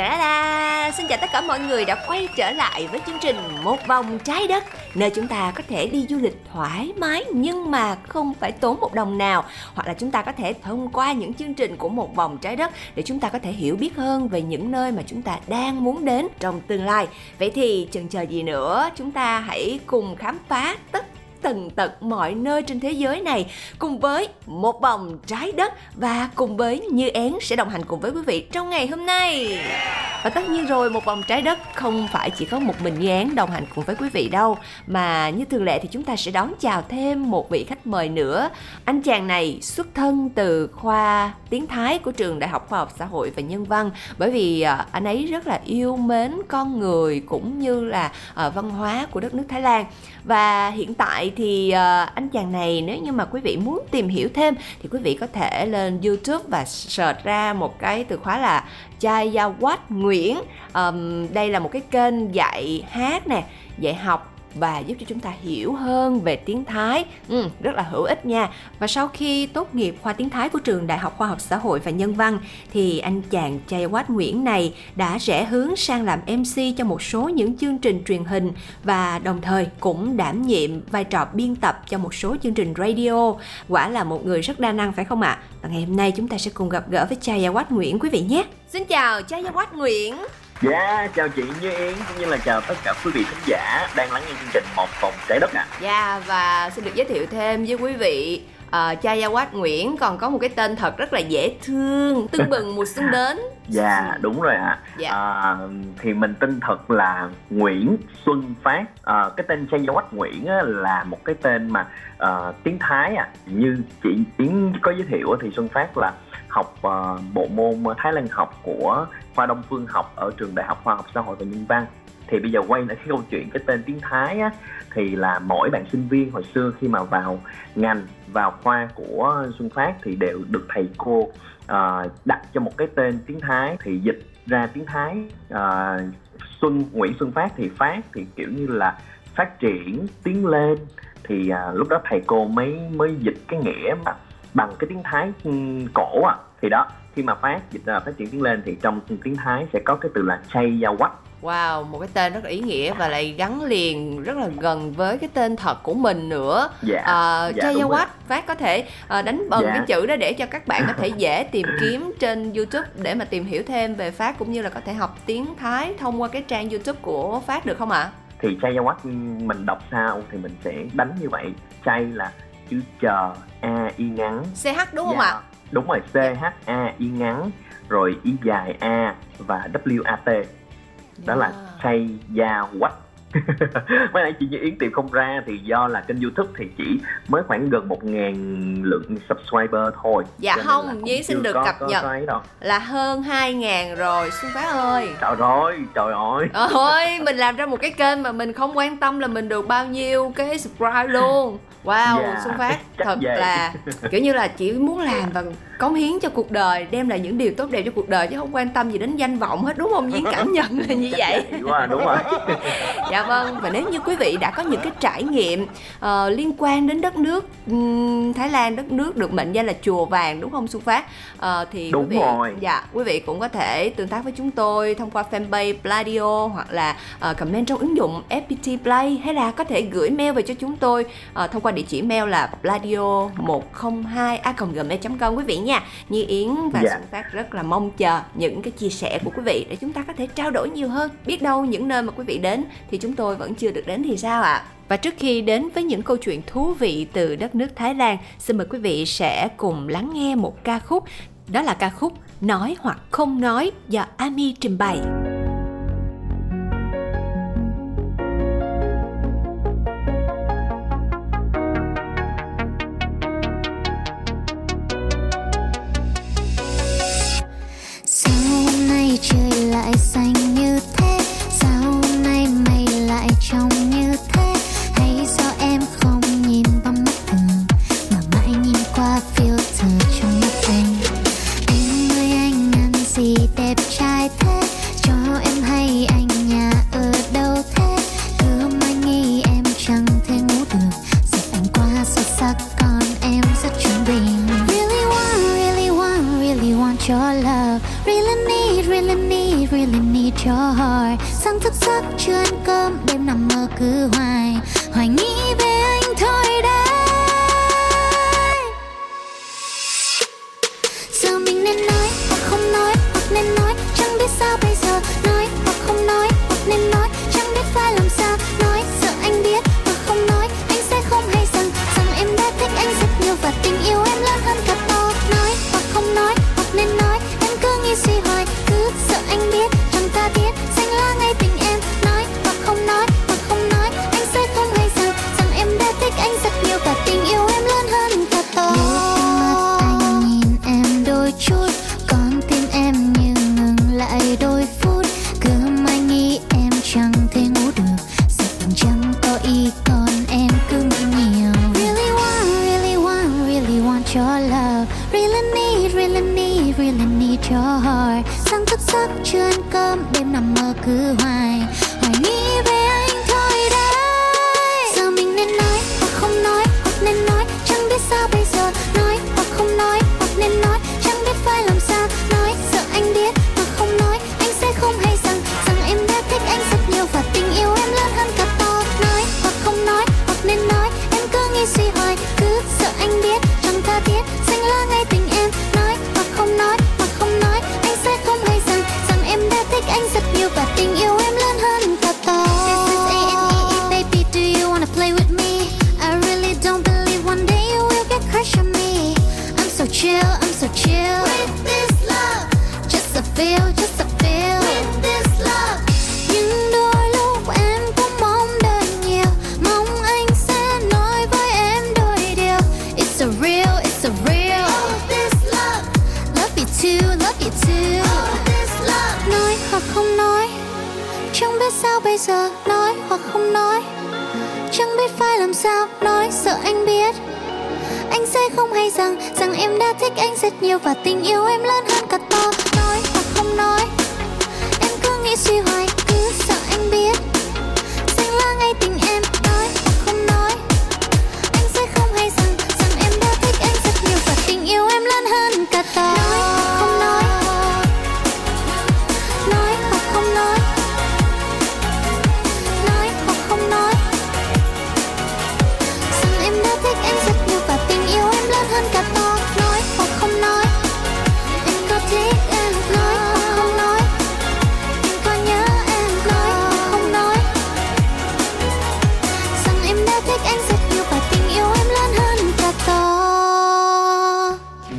Dạ Ta-da! Xin chào tất cả mọi người đã quay trở lại với chương trình Một vòng trái đất, Nơi chúng ta có thể đi du lịch thoải mái nhưng mà không phải tốn một đồng nào Hoặc là chúng ta có thể thông qua những chương trình của Một vòng trái đất Để chúng ta có thể hiểu biết hơn về những nơi mà chúng ta đang muốn đến trong tương lai Vậy thì chần chờ gì nữa, chúng ta hãy cùng khám phá tất tần tật mọi nơi trên thế giới này cùng với một vòng trái đất và cùng với Như Én sẽ đồng hành cùng với quý vị trong ngày hôm nay. Và tất nhiên rồi, một vòng trái đất không phải chỉ có một mình Như đồng hành cùng với quý vị đâu. Mà như thường lệ thì chúng ta sẽ đón chào thêm một vị khách mời nữa. Anh chàng này xuất thân từ khoa tiếng Thái của trường Đại học Khoa học Xã hội và Nhân văn. Bởi vì à, anh ấy rất là yêu mến con người cũng như là à, văn hóa của đất nước Thái Lan. Và hiện tại thì à, anh chàng này nếu như mà quý vị muốn tìm hiểu thêm thì quý vị có thể lên YouTube và search ra một cái từ khóa là Chai Chayawat Nguyễn. Um, đây là một cái kênh dạy hát nè dạy học và giúp cho chúng ta hiểu hơn về tiếng Thái. Ừ, rất là hữu ích nha. Và sau khi tốt nghiệp khoa tiếng Thái của trường Đại học Khoa học Xã hội và Nhân văn thì anh chàng Chayawat Nguyễn này đã rẽ hướng sang làm MC cho một số những chương trình truyền hình và đồng thời cũng đảm nhiệm vai trò biên tập cho một số chương trình radio. Quả là một người rất đa năng phải không ạ? Và ngày hôm nay chúng ta sẽ cùng gặp gỡ với Chayawat Nguyễn quý vị nhé. Xin chào Chayawat Nguyễn. Dạ, chào chị Như Yến cũng như là chào tất cả quý vị khán giả đang lắng nghe chương trình Một Vòng Trái Đất ạ. Dạ và xin được giới thiệu thêm với quý vị uh, Chayawat Nguyễn còn có một cái tên thật rất là dễ thương Tưng bừng mùa xuân đến Dạ, đúng rồi ạ. Dạ. À, thì mình tên thật là Nguyễn Xuân Phát. À, cái tên Chayawat Nguyễn á, là một cái tên mà à, tiếng Thái à. Như chị Yến có giới thiệu thì Xuân Phát là học uh, bộ môn Thái Lan học của khoa Đông Phương học ở trường Đại học Khoa học Xã hội và Nhân văn. Thì bây giờ quay lại cái câu chuyện cái tên tiếng Thái á, thì là mỗi bạn sinh viên hồi xưa khi mà vào ngành vào khoa của Xuân Phát thì đều được thầy cô uh, đặt cho một cái tên tiếng Thái thì dịch ra tiếng Thái uh, Xuân Nguyễn Xuân Phát thì Phát thì kiểu như là phát triển tiến lên thì à, lúc đó thầy cô mới mới dịch cái nghĩa mà bằng cái tiếng Thái ừm, cổ à thì đó khi mà phát dịch ra phát triển tiến lên thì trong tiếng Thái sẽ có cái từ là chay giao quách Wow, một cái tên rất là ý nghĩa và lại gắn liền rất là gần với cái tên thật của mình nữa dạ uh, dạ. Chayawat Phát có thể ờ, đánh bần Dạ. cái chữ đó để cho các bạn có thể dễ tìm kiếm trên YouTube để mà tìm hiểu thêm về Phát cũng như là có thể học tiếng Thái thông qua cái trang YouTube của Phát được không ạ? thì chay giao quách mình đọc sao thì mình sẽ đánh như vậy chay là chữ chờ a y ngắn CH đúng không Dạ, ạ? đúng rồi c h a y ngắn rồi y dài a và w a t đó là Dạ. chay gia quách Mới nãy chị Như Yến tìm không ra thì do là kênh youtube thì chỉ mới khoảng gần một ngàn lượng subscriber thôi Dạ Cho không, là chưa xin được có- cập có- nhật. có. Là hơn 2.000 rồi Xuân Phát ơi Trời ơi, trời ơi Ôi, mình làm ra một cái kênh mà mình không quan tâm là mình được bao nhiêu cái subscribe luôn Wow, Dạ, Xuân Phát thật vậy. là kiểu như là chỉ muốn làm và cống hiến cho cuộc đời đem lại những điều tốt đẹp cho cuộc đời chứ không quan tâm gì đến danh vọng hết đúng không? Duyên cảm nhận là như vậy. quá, đúng rồi. Dạ vâng và nếu như quý vị đã có những cái trải nghiệm ờ, liên quan đến đất nước ừm, Thái Lan đất nước được mệnh danh là chùa vàng đúng không Xuân Phát? Ờ, thì Đúng quý vị rồi. dạ quý vị cũng có thể tương tác với chúng tôi thông qua fanpage Pladio hoặc là ờ, comment trong ứng dụng FPT Play hay là có thể gửi mail về cho chúng tôi ờ, thông qua địa chỉ mail là pladio 102 a gmail.com quý vị nha Như Yến và Dạ. Xuân Phát rất là mong chờ những cái chia sẻ của quý vị để chúng ta có thể trao đổi nhiều hơn biết đâu những nơi mà quý vị đến thì chúng tôi vẫn chưa được đến thì sao ạ và trước khi đến với những câu chuyện thú vị từ đất nước Thái Lan, xin mời quý vị sẽ cùng lắng nghe một ca khúc. Đó là ca khúc Nói hoặc không nói do Ami trình bày. Too, Nói hoặc không nói Chẳng biết sao bây giờ Nói hoặc không nói. Chẳng biết phải làm sao Nói sợ anh biết. Anh sẽ không hay rằng Rằng em đã thích anh rất nhiều Và tình yêu em lớn hơn cả to Nói hoặc không nói Em cứ nghĩ suy hoài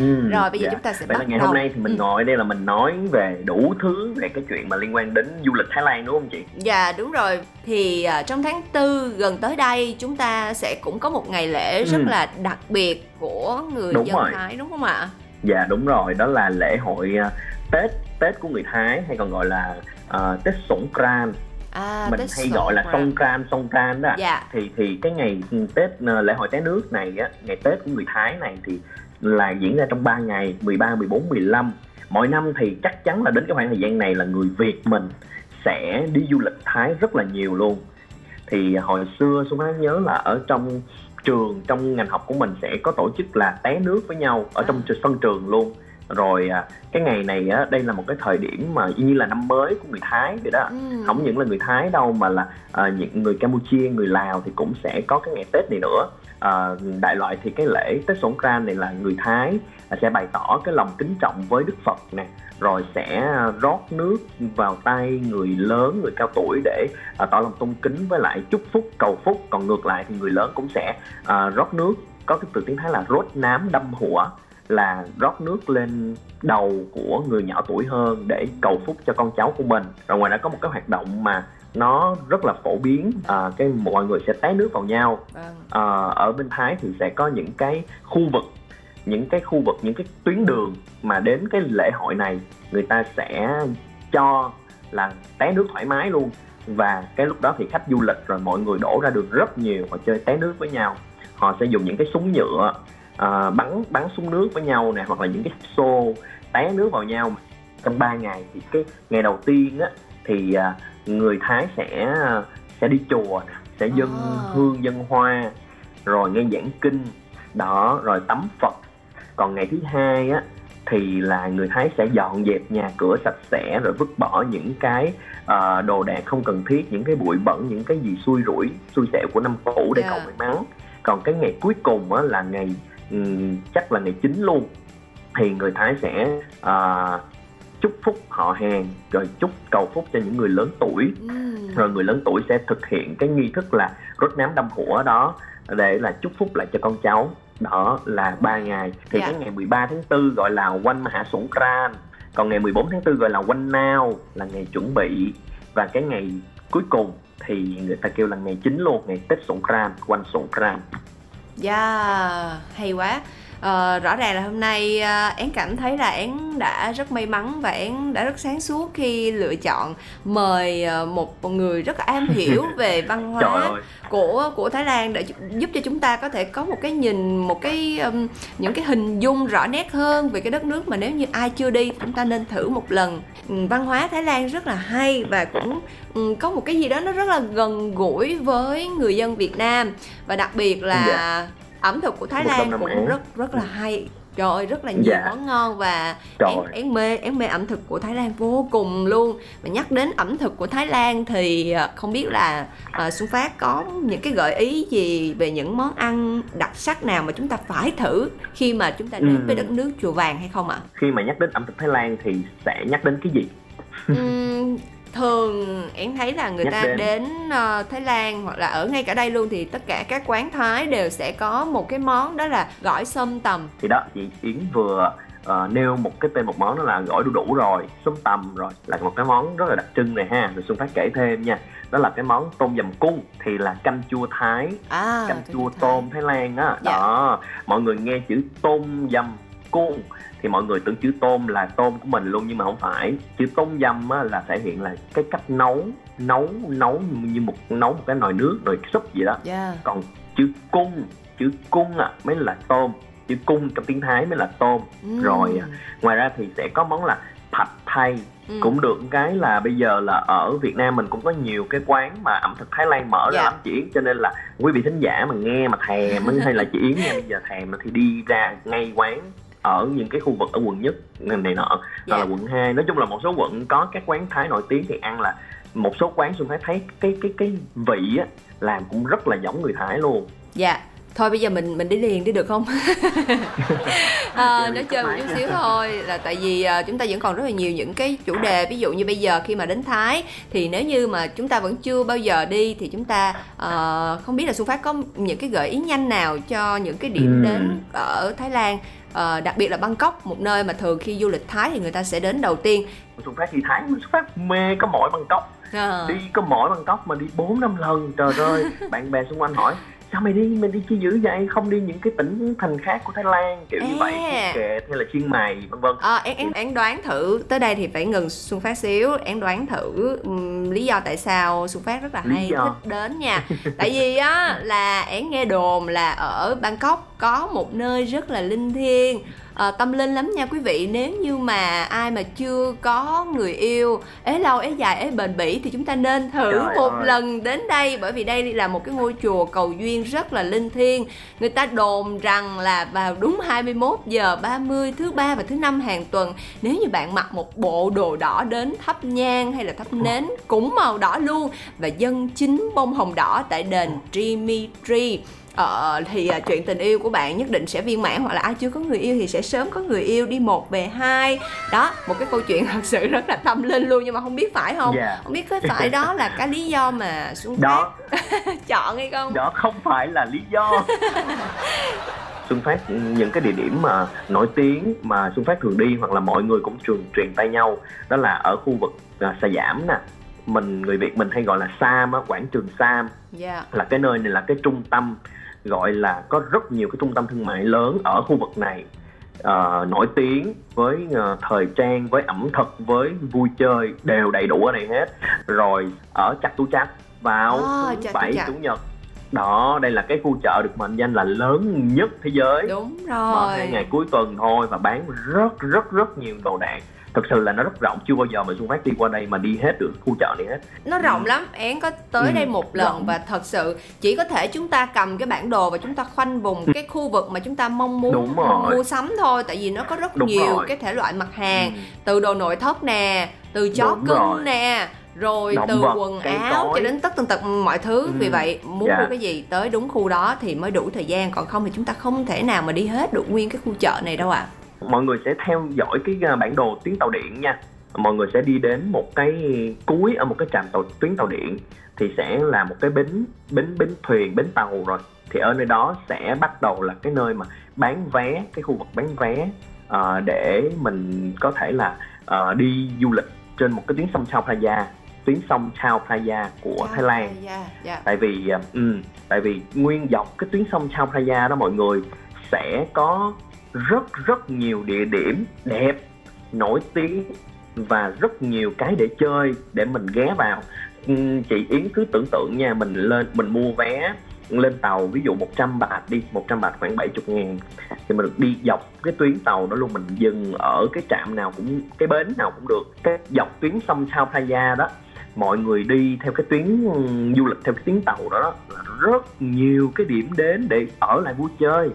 Ừ, Rồi, bây giờ chúng ta sẽ Vậy là bắt ngày đầu. hôm nay thì mình Ừ. ngồi đây là mình nói về đủ thứ về cái chuyện mà liên quan đến du lịch Thái Lan đúng không chị? Dạ đúng rồi Thì à, trong tháng tư gần tới đây Chúng ta sẽ cũng có một ngày lễ rất Ừ. là đặc biệt Của người Đúng dân rồi. Thái đúng không ạ? Dạ đúng rồi, đó là lễ hội à, Tết Tết của người Thái hay còn gọi là à, Tết Sổng Kran À, mình Tết hay gọi là Songkran. Sông Kran Sông Kran đó Dạ thì thì cái ngày Tết lễ hội té nước này á ngày Tết của người Thái này thì là diễn ra trong 3 ngày 13, 14, 15 mỗi năm thì chắc chắn là đến cái khoảng thời gian này là người Việt mình sẽ đi du lịch Thái rất là nhiều luôn. Thì hồi xưa Xuân Thái nhớ là ở trong trường trong ngành học của mình sẽ có tổ chức là té nước với nhau ở trong sân trường luôn rồi à, cái ngày này á đây là một cái thời điểm mà y như là năm mới của người Thái vậy đó Ừ. không những là người Thái đâu mà là à, những người Campuchia, người Lào thì cũng sẽ có cái ngày Tết này nữa. À, đại loại thì cái lễ Tết Sổng Kran này là người Thái à, sẽ bày tỏ cái lòng kính trọng với Đức Phật nè, rồi sẽ rót nước vào tay người lớn, người cao tuổi để à, tỏ lòng tôn kính với lại chúc phúc, cầu phúc. Còn ngược lại thì người lớn cũng sẽ à, rót nước có cái từ tiếng Thái là rốt nám đâm hụa là rót nước lên đầu của người nhỏ tuổi hơn để cầu phúc cho con cháu của mình. Rồi ngoài ra có một cái hoạt động mà nó rất là phổ biến à, cái mọi người sẽ té nước vào nhau. Vâng. à, ở bên Thái thì sẽ có những cái khu vực những cái khu vực những cái tuyến đường mà đến cái lễ hội này người ta sẽ cho là té nước thoải mái luôn. Và cái lúc đó thì khách du lịch rồi mọi người đổ ra đường rất nhiều và chơi té nước với nhau. Họ sẽ dùng những cái súng nhựa à, bắn bắn súng nước với nhau nè hoặc là những cái xô té nước vào nhau trong 3 ngày thì cái ngày đầu tiên á thì à, người Thái sẽ sẽ đi chùa nè sẽ dâng À. hương dân hoa rồi nghe giảng kinh đó rồi tắm Phật còn ngày thứ hai á thì là người Thái sẽ dọn dẹp nhà cửa sạch sẽ rồi vứt bỏ những cái ờ, đồ đạc không cần thiết những cái bụi bẩn những cái gì xui rủi xui xẻo của năm cũ để Dạ. cầu may mắn còn cái ngày cuối cùng á, là ngày ừm, chắc là ngày chính luôn. Thì người Thái sẽ ờ, chúc phúc họ hàng rồi chúc cầu phúc cho những người lớn tuổi. Ừm. rồi người lớn tuổi sẽ thực hiện cái nghi thức là rốt nám đâm hũa đó để là chúc phúc lại cho con cháu. Đó là ba ngày. Thì Dạ. cái ngày 13 tháng 4 gọi là quanh Maha Songkran còn ngày 14 tháng 4 gọi là quanh nao là ngày chuẩn bị. Và cái ngày cuối cùng thì người ta kêu là ngày chính luôn ngày Tết Songkran quanh Songkran Dạ, hay quá. Ờ, rõ ràng là hôm nay à, Én cảm thấy là Én đã rất may mắn và Én đã rất sáng suốt khi lựa chọn mời à, một người rất là am hiểu về văn hóa của của Thái Lan để giúp- cho chúng ta có thể có một cái nhìn một cái um, những cái hình dung rõ nét hơn về cái đất nước mà nếu như ai chưa đi chúng ta nên thử một lần văn hóa Thái Lan rất là hay và cũng ừ, có một cái gì đó nó rất là gần gũi với người dân Việt Nam và đặc biệt là Dạ. Ẩm thực của Thái Lan cũng rất rất là hay trời ơi rất là nhiều Dạ. món ngon và én, én mê én mê ẩm thực của Thái Lan vô cùng luôn và nhắc đến ẩm thực của Thái Lan thì à, không biết là à, Xuân Phát có những cái gợi ý gì về những món ăn đặc sắc nào mà chúng ta phải thử khi mà chúng ta đến Ừm. với đất nước chùa vàng hay không ạ? khi mà nhắc đến ẩm thực Thái Lan thì sẽ nhắc đến cái gì thường em thấy là người Nhắc ta đến. đến ờ, Thái Lan hoặc là ở ngay cả đây luôn thì tất cả các quán Thái đều sẽ có một cái món đó là gỏi sâm tầm thì đó chị Yến vừa ờ, nêu một cái tên một món đó là gỏi đu đủ rồi ส้ m tằm rồi là một cái món rất là đặc trưng này ha rồi Xuân Phát kể thêm nha đó là cái món tôm dầm cung thì là canh chua Thái à canh chua Thái. tôm Thái Lan á Dạ. đó mọi người nghe chữ tôm dầm cung thì mọi người tưởng chữ tôm là tôm của mình luôn nhưng mà không phải chữ tôm dầm á, là thể hiện là cái cách nấu nấu nấu như một nấu một cái nồi nước nồi súp gì đó Dạ. còn chữ cung chữ cung à, mới là tôm chữ cung trong tiếng Thái mới là tôm Ừm. Rồi à. ngoài ra thì sẽ có món là pad thai Ừm. cũng được cái là bây giờ là ở Việt Nam mình cũng có nhiều cái quán mà ẩm thực Thái Lan mở Dạ. ra lắm chị Yến cho nên là quý vị thính giả mà nghe mà thèm hay là chị Yến nha bây giờ thèm thì đi ra ngay quán ở những cái khu vực ở quận nhất này nọ Dạ. hoặc là quận 2 nói chung là một số quận có các quán Thái nổi tiếng thì ăn là một số quán Xuân Thái thấy cái cái cái vị á làm cũng rất là giống người Thái luôn Dạ. Thôi bây giờ mình mình đi liền đi được không? à, nói chơi một chút xíu thôi là tại vì à, chúng ta vẫn còn rất là nhiều những cái chủ đề ví dụ như bây giờ khi mà đến Thái thì nếu như mà chúng ta vẫn chưa bao giờ đi thì chúng ta à, không biết là Xuân Phát có những cái gợi ý nhanh nào cho những cái điểm Ừm. đến ở Thái Lan Ờ, đặc biệt là Bangkok một nơi mà thường khi du lịch Thái thì người ta sẽ đến đầu tiên. Xuân Phát đi Thái Xuân Phát mê có mỗi Bangkok. À, đi có mỗi Bangkok mà đi bốn năm lần trời ơi bạn bè xung quanh hỏi sao mày đi? Mình đi chi dữ vậy? Không đi những cái tỉnh thành khác của Thái Lan kiểu như vậy À. Phuket hay là Chiang Mai vân vân. À, em, em, em đoán thử tới đây thì phải ngừng Xuân Phát xíu. Em đoán thử ừm, lý do tại sao Xuân Phát rất là hay thích đến nha. Tại vì á là em nghe đồn là ở Bangkok có một nơi rất là linh thiêng ờ, tâm linh lắm nha quý vị. Nếu như mà ai mà chưa có người yêu ế lâu ế dài ế bền bỉ thì chúng ta nên thử Trời một ơi. lần đến đây bởi vì đây là một cái ngôi chùa cầu duyên rất là linh thiêng. Người ta đồn rằng là vào đúng 21 giờ 30 thứ ba và thứ năm hàng tuần nếu như bạn mặc một bộ đồ đỏ đến thắp nhang hay là thắp nến cũng màu đỏ luôn. Và dâng chính bông hồng đỏ tại đền Dimitri Ờ, thì à, chuyện tình yêu của bạn nhất định sẽ viên mãn hoặc là ai chưa có người yêu thì sẽ sớm có người yêu đi. Một về hai. Đó một cái câu chuyện thật sự rất là tâm linh luôn nhưng mà không biết phải không? Dạ. không biết có phải đó là cái lý do mà Xuân Phát đó chọn hay không? Đó không phải là lý do. Xuân Phát những cái địa điểm mà nổi tiếng mà Xuân Phát thường đi hoặc là mọi người cũng truyền truyền tay nhau đó là ở khu vực à, Sa Giảm nè. Mình người Việt mình hay gọi là Sam á, quảng trường Sam. Dạ. Là cái nơi này là cái trung tâm gọi là có rất nhiều cái trung tâm thương mại lớn ở khu vực này Ờ, nổi tiếng với ờ, thời trang với ẩm thực với vui chơi đều đầy đủ ở đây hết. Rồi ở chặt tu chặt vào À, thứ bảy chủ nhật. Đó đây là cái khu chợ được mệnh danh là lớn nhất thế giới. Đúng mở hai rồi ngày cuối tuần thôi và bán rất rất rất nhiều đồ đạc thực sự là nó rất rộng chưa bao giờ mà xuân phát đi qua đây mà đi hết được khu chợ này hết nó rộng lắm én có tới Ừ, đây một lần rộng. và thật sự chỉ có thể chúng ta cầm cái bản đồ và chúng ta khoanh vùng cái khu vực mà chúng ta mong muốn mua sắm thôi tại vì nó có rất Đúng nhiều rồi. cái thể loại mặt hàng Ừ. từ đồ nội thất nè từ chó cưng nè rồi Động từ vật, quần áo cho đến tất tần tật mọi thứ Ừ. vì vậy muốn Dạ. mua cái gì tới đúng khu đó thì mới đủ thời gian còn không thì chúng ta không thể nào mà đi hết được nguyên cái khu chợ này đâu ạ mọi người sẽ theo dõi cái à, bản đồ tuyến tàu điện nha. Mọi người sẽ đi đến một cái cuối ở một cái trạm tàu tuyến tàu điện thì sẽ là một cái bến bến bến thuyền bến tàu rồi. Thì ở nơi đó sẽ bắt đầu là cái nơi mà bán vé cái khu vực bán vé ờ, để mình có thể là ờ, đi du lịch trên một cái tuyến sông Chao Phraya tuyến sông Chao Phraya của Thái Lan. Dạ dạ. Tại vì à, ừ, tại vì nguyên dọc cái tuyến sông Chao Phraya đó mọi người sẽ có rất rất nhiều địa điểm đẹp nổi tiếng và rất nhiều cái để chơi để mình ghé vào. Ừ, chị Yến cứ tưởng tượng nha mình lên mình mua vé lên tàu ví dụ 100 bạc đi 100 bạc khoảng 70 ngàn thì mình được đi dọc cái tuyến tàu đó luôn mình dừng ở cái trạm nào cũng cái bến nào cũng được cái dọc tuyến sông Sao Playa đó. Mọi người đi theo cái tuyến ừ, du lịch theo cái tuyến tàu đó, đó. Là rất nhiều cái điểm đến để ở lại vui chơi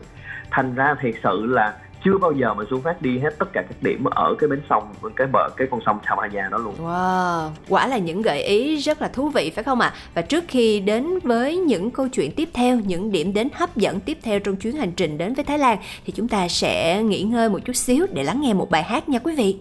thành ra thiệt sự là chưa bao giờ mà xuống Phát đi hết tất cả các điểm ở cái bến sông cái bờ cái con sông Chao đó luôn Wow, quả là những gợi ý rất là thú vị phải không ạ? Và trước khi đến với những câu chuyện tiếp theo, những điểm đến hấp dẫn tiếp theo trong chuyến hành trình đến với Thái Lan thì chúng ta sẽ nghỉ ngơi một chút xíu để lắng nghe một bài hát nha quý vị.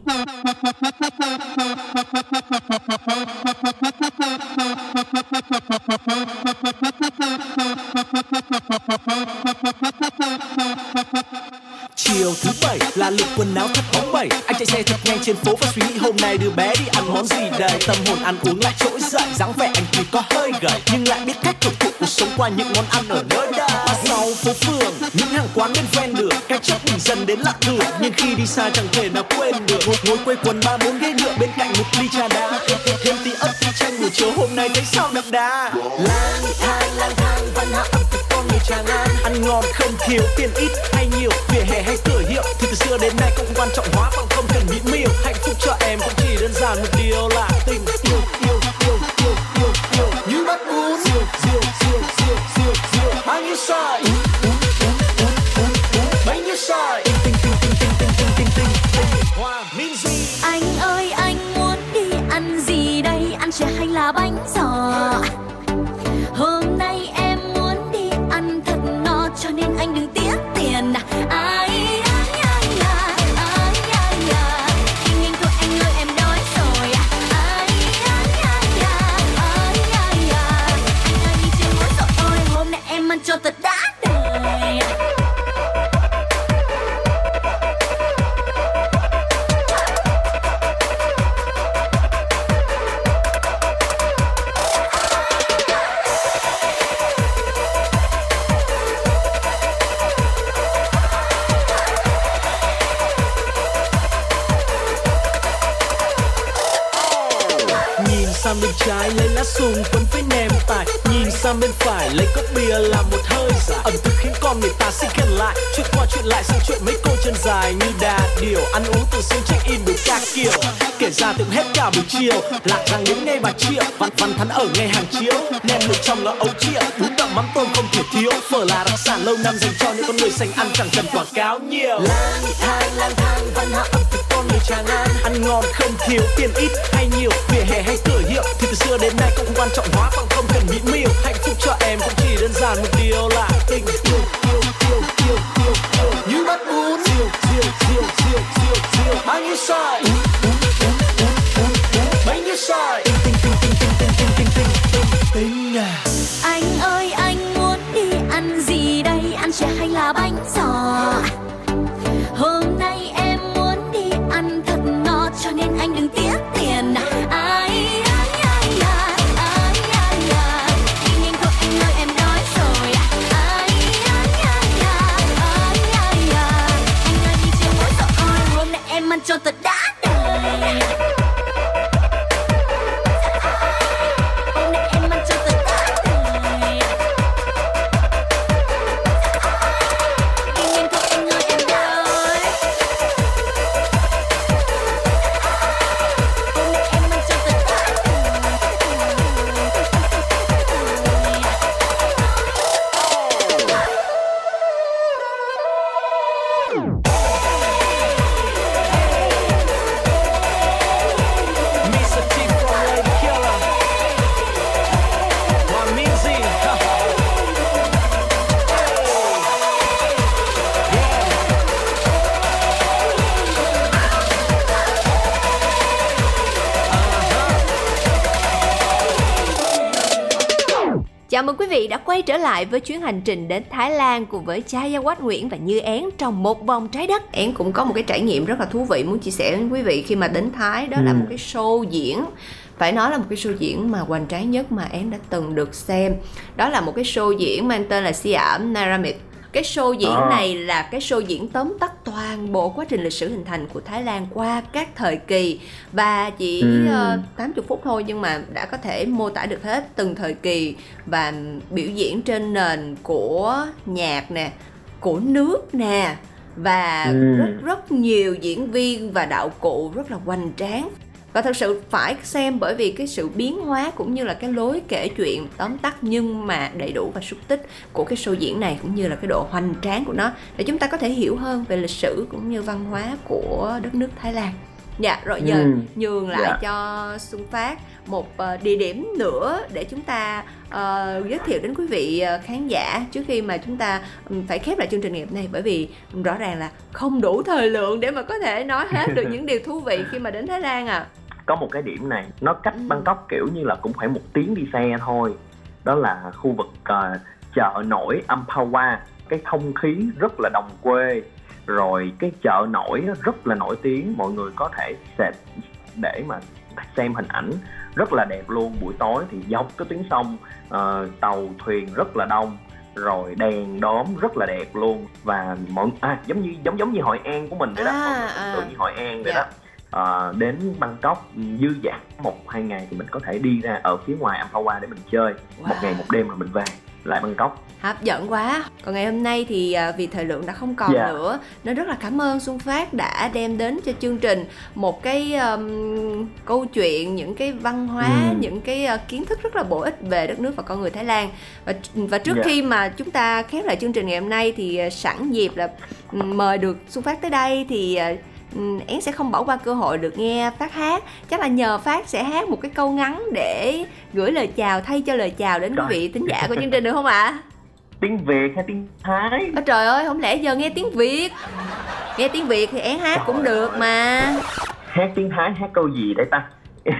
Quần áo thật bóng bẩy. Anh chạy xe thật nhanh trên phố và suy nghĩ hôm nay đưa bé đi ăn món gì đây? Tâm hồn ăn uống lại trỗi dậy. dáng vẻ anh tuy có hơi gầy Nhưng lại biết cách cực cụ cuộc sống qua những món ăn ở nơi đây. Và sau phố phường, những hàng quán bên ven đường Cái chốc mình dần đến lạc đường Nhưng khi đi xa chẳng thể nào quên được. Ngồi, ngồi quây quần ba bốn ghế nhựa bên cạnh một ly trà đá. Thêm tí ớt tí chanh buổi chiều hôm nay thấy sao đậm đà. Lang thang lang thang văn hóa ẩm thực con người Tràng An. Ăn ngon không thiếu tiền ít hay nhiều Vỉa hè hay xưa đến nay cũng quan trọng sang bên trái lấy lá sùng quấn với nem tài Nhìn sang bên phải, lấy cốc bia làm một hơi dài. Ẩm thực khiến con người ta sẽ gần lại. Chuyện qua chuyện lại sang chuyện mấy cô chân dài như đà điểu Ăn uống từ sớm check in đủ các kiểu. Kể ra tưởng hết cả buổi chiều, Lạc rằng những ngày bà triệu. Văn văn thắn ở ngay hàng chiếu Nem luộc trong là ấu triệu Bún đậm mắm tôm không thể thiếu, Phở là đặc sản lâu năm dành cho những con người sành ăn chẳng cần quảng cáo nhiều. Lang thang lang thang, văn hóa ẩm thực người Tràng An Ăn ngon không thiếu tiền ít hay nhiều. Vỉa hè hay cửa hiệu thì từ xưa đến nay cũng không quan trọng hóa bằng không cần mỹ miều Hạnh phúc cho em cũng chỉ đơn giản một điều là tình yêu yêu yêu yêu yêu yêu. Như bắt bún. Diều diều diều diều diều Bao nhiêu sai Chào mừng quý vị đã quay trở lại với chuyến hành trình đến Thái Lan cùng với Cha Gia Quách Nguyễn và Như Én trong một vòng trái đất. Én cũng có một cái trải nghiệm rất là thú vị muốn chia sẻ với quý vị khi mà đến Thái đó là Ừ. một cái show diễn phải nói là một cái show diễn mà hoành tráng nhất mà én đã từng được xem đó là một cái show diễn mang tên là Siam Pyramid cái show diễn À. này là cái show diễn tóm tắt toàn bộ quá trình lịch sử hình thành của Thái Lan qua các thời kỳ và chỉ Ừ. ờ, 80 phút thôi nhưng mà đã có thể mô tả được hết từng thời kỳ và biểu diễn trên nền của nhạc nè, của nước nè và Ừ. rất rất nhiều diễn viên và đạo cụ rất là hoành tráng và thật sự phải xem bởi vì cái sự biến hóa cũng như là cái lối kể chuyện tóm tắt nhưng mà đầy đủ và xúc tích của cái show diễn này cũng như là cái độ hoành tráng của nó để chúng ta có thể hiểu hơn về lịch sử cũng như văn hóa của đất nước Thái Lan. Dạ, rồi giờ Ừ. nhường lại Dạ. cho Xuân Phát một ờ, địa điểm nữa để chúng ta ờ, giới thiệu đến quý vị ờ, khán giả trước khi mà chúng ta phải khép lại chương trình hôm nay bởi vì rõ ràng là không đủ thời lượng để mà có thể nói hết được những điều thú vị khi mà đến Thái Lan à. Có một cái điểm này nó cách Ừ. Bangkok kiểu như là cũng khoảng một tiếng đi xe thôi. Đó là khu vực ờ, chợ nổi Amphawa. Cái không khí rất là đồng quê rồi cái chợ nổi rất là nổi tiếng. Mọi người có thể sẽ để mà xem hình ảnh rất là đẹp luôn. Buổi tối thì dọc cái tuyến sông ờ, tàu thuyền rất là đông rồi đèn đóm rất là đẹp luôn. Và mọi à, giống như giống giống như Hội An của mình vậy đó. À, à. như Hội An vậy Dạ. đó Ờ, đến Bangkok dư dả một hai ngày thì mình có thể đi ra ở phía ngoài Amphawa để mình chơi một Wow. ngày một đêm rồi mình về lại Bangkok hấp dẫn quá còn ngày hôm nay thì à, vì thời lượng đã không còn Dạ. nữa nên rất là cảm ơn Xuân Phát đã đem đến cho chương trình một cái um, câu chuyện những cái văn hóa Ừ. những cái à, kiến thức rất là bổ ích về đất nước và con người Thái Lan và và trước Dạ. khi mà chúng ta khép lại chương trình ngày hôm nay thì à, sẵn dịp là mời được Xuân Phát tới đây thì à, ừ, én sẽ không bỏ qua cơ hội được nghe phát hát. Chắc là nhờ phát sẽ hát một cái câu ngắn để gửi lời chào thay cho lời chào đến quý vị thính giả của chương trình được không ạ? Tiếng Việt hay tiếng Thái? Ôi trời ơi, không lẽ giờ nghe tiếng Việt? Nghe tiếng Việt thì én hát cũng được mà. Hát tiếng Thái hát câu gì để ta?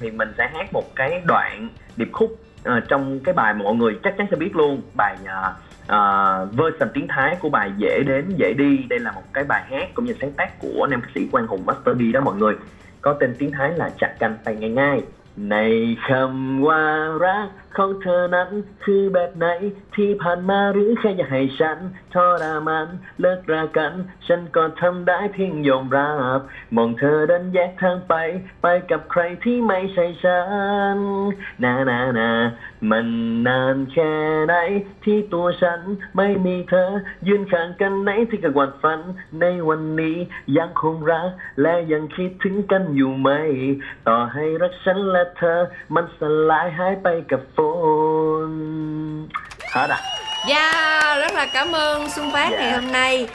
Thì mình sẽ hát một cái đoạn điệp khúc ờ, trong cái bài mọi người chắc chắn sẽ biết luôn bài uh, Ờ, uh, version tiếng Thái của bài dễ đến dễ đi. Đây là một cái bài hát cũng như sáng tác của nam ca sĩ Quang Hùng Master D đó mọi người. Có tên tiếng Thái là chặt canh tay ngay ngay này khâm qua rác ของเธอนั้น คือแบบไหนที่ผ่านมาหรือแค่อยากให้ฉันทรมานเลิกรากัน ฉันก็ทำได้เพียงยอมรับมองเธอเดินแยกทางไป ไปกับใครที่ไม่ใช่ฉันนานานามันนานแค่ไหน ที่ตัวฉันไม่มีเธอ ยืนข้างกันไหนที่กลางวันฝัน ในวันนี้ยังคงรัก และยังคิดถึงกันอยู่ไหม ต่อให้รักฉันและเธอ มันสลายหายไปกับฝ Hết à Yeah, rất là cảm ơn Xuân Phát Dạ. ngày hôm nay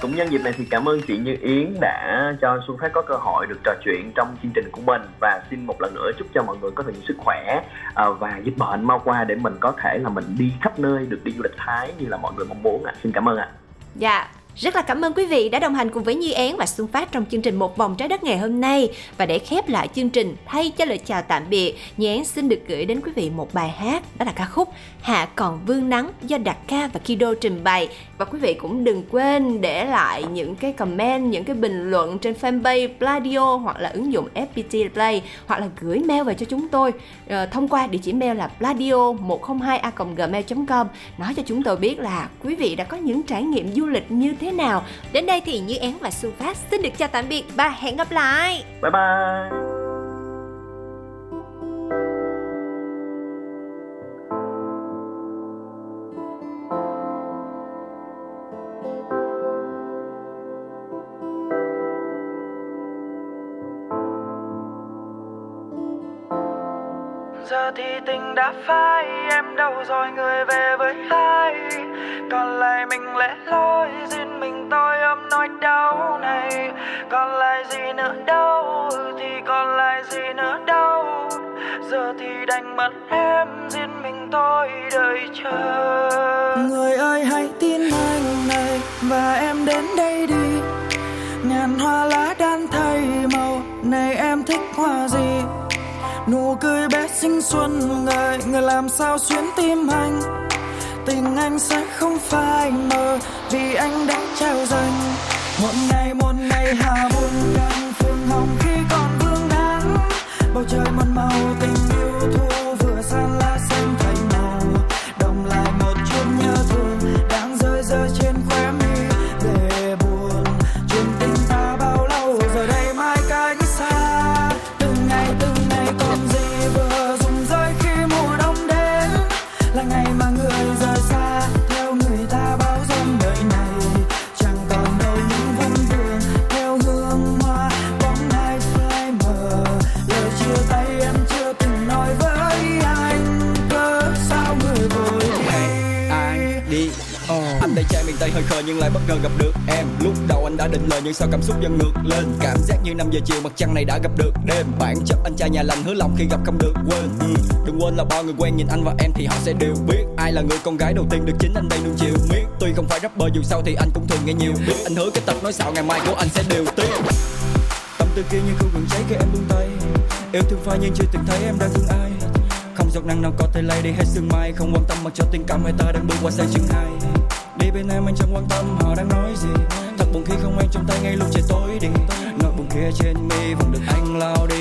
Cũng nhân dịp này thì cảm ơn chị Như Yến đã cho Xuân Phát có cơ hội được trò chuyện trong chương trình của mình và xin một lần nữa chúc cho mọi người có thật nhiều sức khỏe à, và dịch bệnh mau qua để mình có thể là mình đi khắp nơi được đi du lịch Thái như là mọi người mong muốn ạ. Xin cảm ơn ạ. Dạ, rất là cảm ơn quý vị đã đồng hành cùng với Nhi Én và Xuân Phát trong chương trình Một Vòng Trái Đất ngày hôm nay. Và để khép lại chương trình, thay cho lời chào tạm biệt, Nhi Én xin được gửi đến quý vị một bài hát, đó là ca khúc Hạ Còn Vương Nắng do Đạt Ca và Kido trình bày. Và quý vị cũng đừng quên để lại những cái comment, những cái bình luận trên fanpage Pladio hoặc là ứng dụng FPT Play hoặc là gửi mail về cho chúng tôi ờ, thông qua địa chỉ mail là pladio 102 a gmail com nói cho chúng tôi biết là quý vị đã có những trải nghiệm du lịch như thế nào. Đến đây thì Như Én và Xuân Phát xin được chào tạm biệt và hẹn gặp lại. Bye bye. Giờ thì tình đã phai, em đâu rồi người về với ai? Còn lại mình lẻ loi, duyên mình tôi ôm nỗi đau này. Còn lại gì nữa đâu, thì còn lại gì nữa đâu. Giờ thì đành mất em riêng mình tôi đợi chờ. Người ơi, hãy tin anh này, và em đến đây đi. Ngàn hoa lá đan thay màu, này em thích hoa gì? Nụ cười bé sinh xuân ngời, người làm sao xuyến tim anh? Tình anh sẽ không phai mờ vì anh đã trao dành. Một ngày một ngày hà buồn càng phương hồng khi còn vương nắng. Bầu trời một màu tình khờ nhưng lại bất ngờ gặp được em. Lúc đầu anh đã định lời nhưng sao cảm xúc dần ngược lên? Cảm giác như 5 giờ chiều mặt trăng này đã gặp được đêm. Bản chất anh trai nhà lành hứa lòng khi gặp không được quên. Ừ. đừng quên là bao người quen nhìn anh và em thì họ sẽ đều biết. Ai là người con gái đầu tiên được chính anh đây nuông chiều miết. Tuy không phải rapper dù sao thì anh cũng thường nghe nhiều biết. Anh hứa cái tập nói xạo ngày mai của anh sẽ đều tiếc tâm tư kia như khu vườn cháy khi em buông tay. Yêu thương phai nhưng chưa từng thấy em đang thương ai. Không giọt nắng nào có thể lay đi hết sương mai. Không quan tâm mặc cho tình cảm hai ta đang bước qua sang chương hai bên em, anh chẳng quan tâm họ đang nói gì. Thật buồn khi không anh trong tay ngay lúc trời tối đi. Nỗi buồn kia trên mi vẫn được anh lao đi.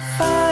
Thì